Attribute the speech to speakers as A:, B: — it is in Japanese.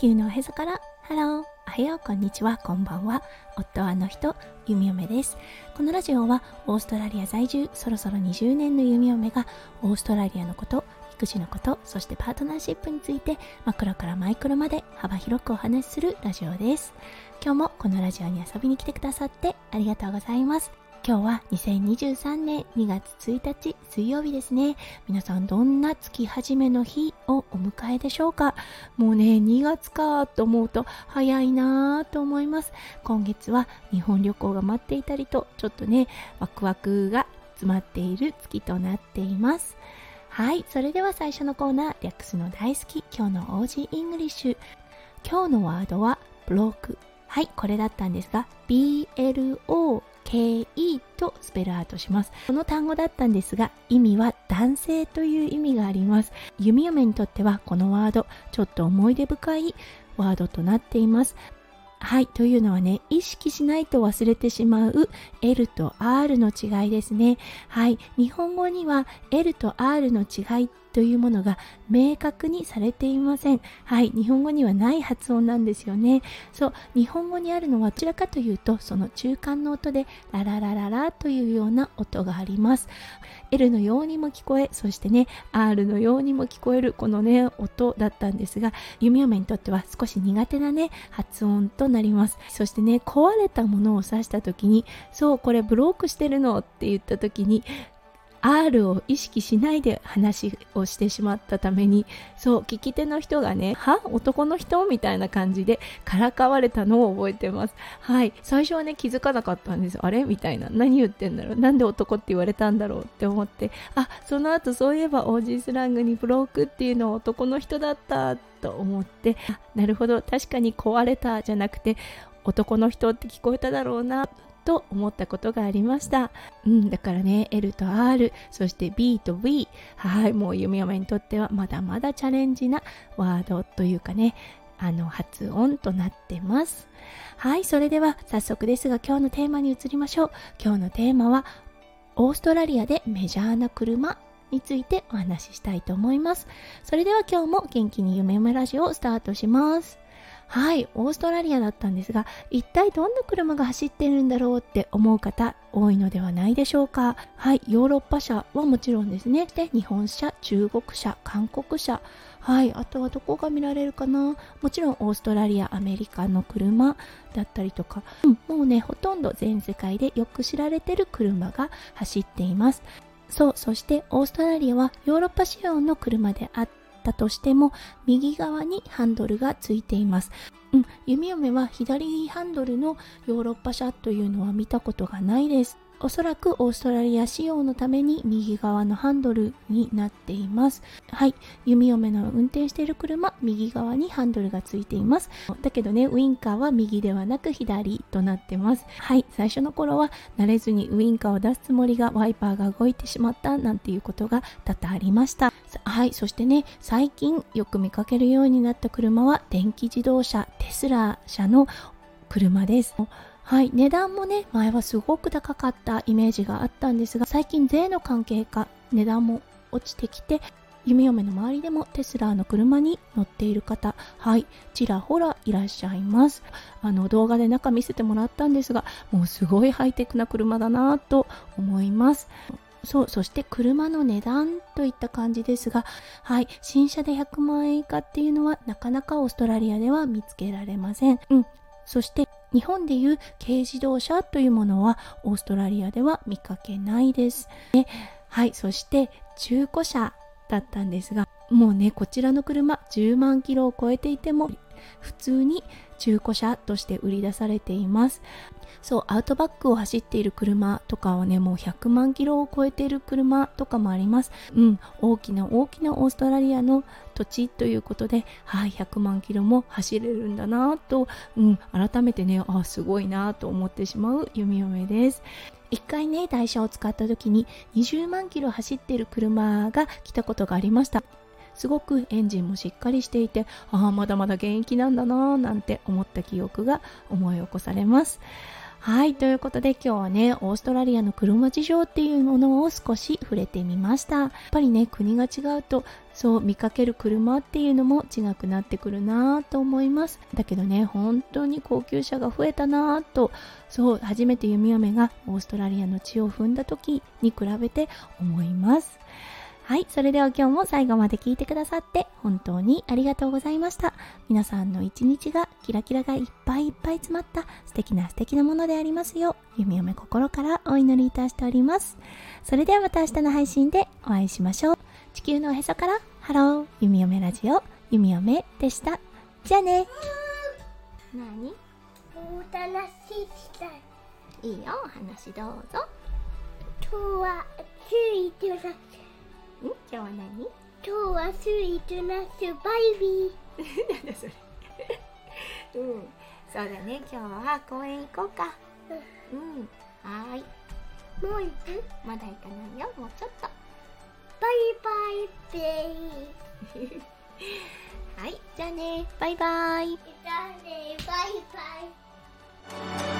A: 地球のおへそから。ハローおはよう。こんにちは。こんばんは。夫はあの人。弓嫁です。このラジオはオーストラリア在住。そろそろ20年の弓嫁がオーストラリアのこと育児のことそしてパートナーシップについてマクロからマイクロまで幅広くお話しするラジオです。今日もこのラジオに遊びに来てくださってありがとうございます。今日は2023年2月1日水曜日ですね。皆さんどんな月始めの日をお迎えでしょうか？もうね、2月かと思うと早いなぁと思います。今月は日本旅行が待っていたりと、ちょっとね、ワクワクが詰まっている月となっています。はい、それでは最初のコーナー、略すの大好き、今日の Aussie English。今日のワードは bloke。はい、これだったんですが、blo KE とスペルアウトします。この単語だったんですが、意味は男性という意味があります。弓嫁にとってはこのワード、ちょっと思い出深いワードとなっています。はい。というのはね、意識しないと忘れてしまう L と R の違いですね。はい。日本語には L と R の違いというものが明確にされていません。はい、日本語にはない発音なんですよね。そう、日本語にあるのはどちらかというと、その中間の音でラララララというような音があります。L のようにも聞こえ、そしてね、R のようにも聞こえるこのね、音だったんですが、弓嫁にとっては少し苦手なね、発音となります。そしてね、壊れたものを指した時に、そう、これブロークしてるのって言った時に、R を意識しないで話をしてしまったためにそう聞き手の人がねは？男の人？みたいな感じでからかわれたのを覚えてます。はい。最初はね気づかなかったんですあれ？みたいな。何言ってんだろう？なんで男って言われたんだろうって思って。あその後そういえば OG スラングにブロークっていうのは男の人だった。と思って。なるほど。確かに壊れた。じゃなくて男の人って聞こえただろうな。と思ったことがありました。うん、だからね、L と R、そして B と V、はい、もう弓嫁にとってはまだまだチャレンジなワードというかね、あの発音となってます。はい、それでは早速ですが今日のテーマに移りましょう。今日のテーマはオーストラリアでメジャーな車についてお話ししたいと思います。それでは今日も元気に夢夢ラジオをスタートします。はい、オーストラリアだったんですが、一体どんな車が走ってるんだろうって思う方多いのではないでしょうか。はい、ヨーロッパ車はもちろんですね。で、日本車、中国車、韓国車。はい、あとはどこが見られるかなもちろんオーストラリア、アメリカの車だったりとか、うん、もうね、ほとんど全世界でよく知られてる車が走っています。そう、そしてオーストラリアはヨーロッパ仕様の車であって、ったとしても右側にハンドルがついています。うん、弓嫁は左ハンドルのヨーロッパ車というのは見たことがないです。おそらくオーストラリア仕様のために右側のハンドルになっています。はい。弓嫁の運転している車、右側にハンドルがついています。だけどね、ウインカーは右ではなく左となってます。はい。最初の頃は慣れずにウインカーを出すつもりがワイパーが動いてしまったなんていうことが多々ありました。はい。そしてね、最近よく見かけるようになった車は電気自動車、テスラ社の車です。はい、値段もね、前はすごく高かったイメージがあったんですが、最近税の関係か値段も落ちてきて、弓嫁の周りでもテスラの車に乗っている方、はい、ちらほらいらっしゃいます。あの動画で中見せてもらったんですが、もうすごいハイテクな車だなと思います。そう、そして車の値段といった感じですが、はい、新車で100万円以下っていうのはなかなかオーストラリアでは見つけられません。うん、そして日本でいう軽自動車というものはオーストラリアでは見かけないです。ね、はい、そして中古車だったんですが、もうね、こちらの車10万キロを超えていても普通に中古車として売り出されています。そう、アウトバックを走っている車とかはね、もう100万キロを超えている車とかもあります。うん、大きな大きなオーストラリアの土地ということで、はい、100万キロも走れるんだなと、うん、改めてね、あ、すごいなと思ってしまう弓嫁です。一回ね、台車を使った時に20万キロ走ってる車が来たことがありました。すごくエンジンもしっかりしていてああまだまだ現役なんだなーなんて思った記憶が思い起こされます。はいということで今日はねオーストラリアの車事情っていうものを少し触れてみました。やっぱりね国が違うとそう見かける車っていうのも違くなってくるなと思います。だけどね本当に高級車が増えたなとそう初めて弓嫁がオーストラリアの地を踏んだ時に比べて思います。はい、それでは今日も最後まで聞いてくださって本当にありがとうございました。皆さんの一日がキラキラがいっぱいいっぱい詰まった素敵な素敵なものでありますよう、弓嫁心からお祈りいたしております。それではまた明日の配信でお会いしましょう。地球のおへそからハロー、弓嫁ラジオ、弓嫁でした。じゃあね。何？
B: お話しした
A: い。いいよ、お話どうぞ。
B: 今日はついてな
A: ん今日は何？
B: 今日はスイートなスシバイビ
A: ー。なんだそれ。うん。そうだね。今日は公園行こうか。うん、うん、はい。
B: もう行く？
A: まだ行かないよ。もうちょっと。
B: バイバイベイ。
A: はい。じゃあね。バイバイ。
B: じゃあね。バイバイ。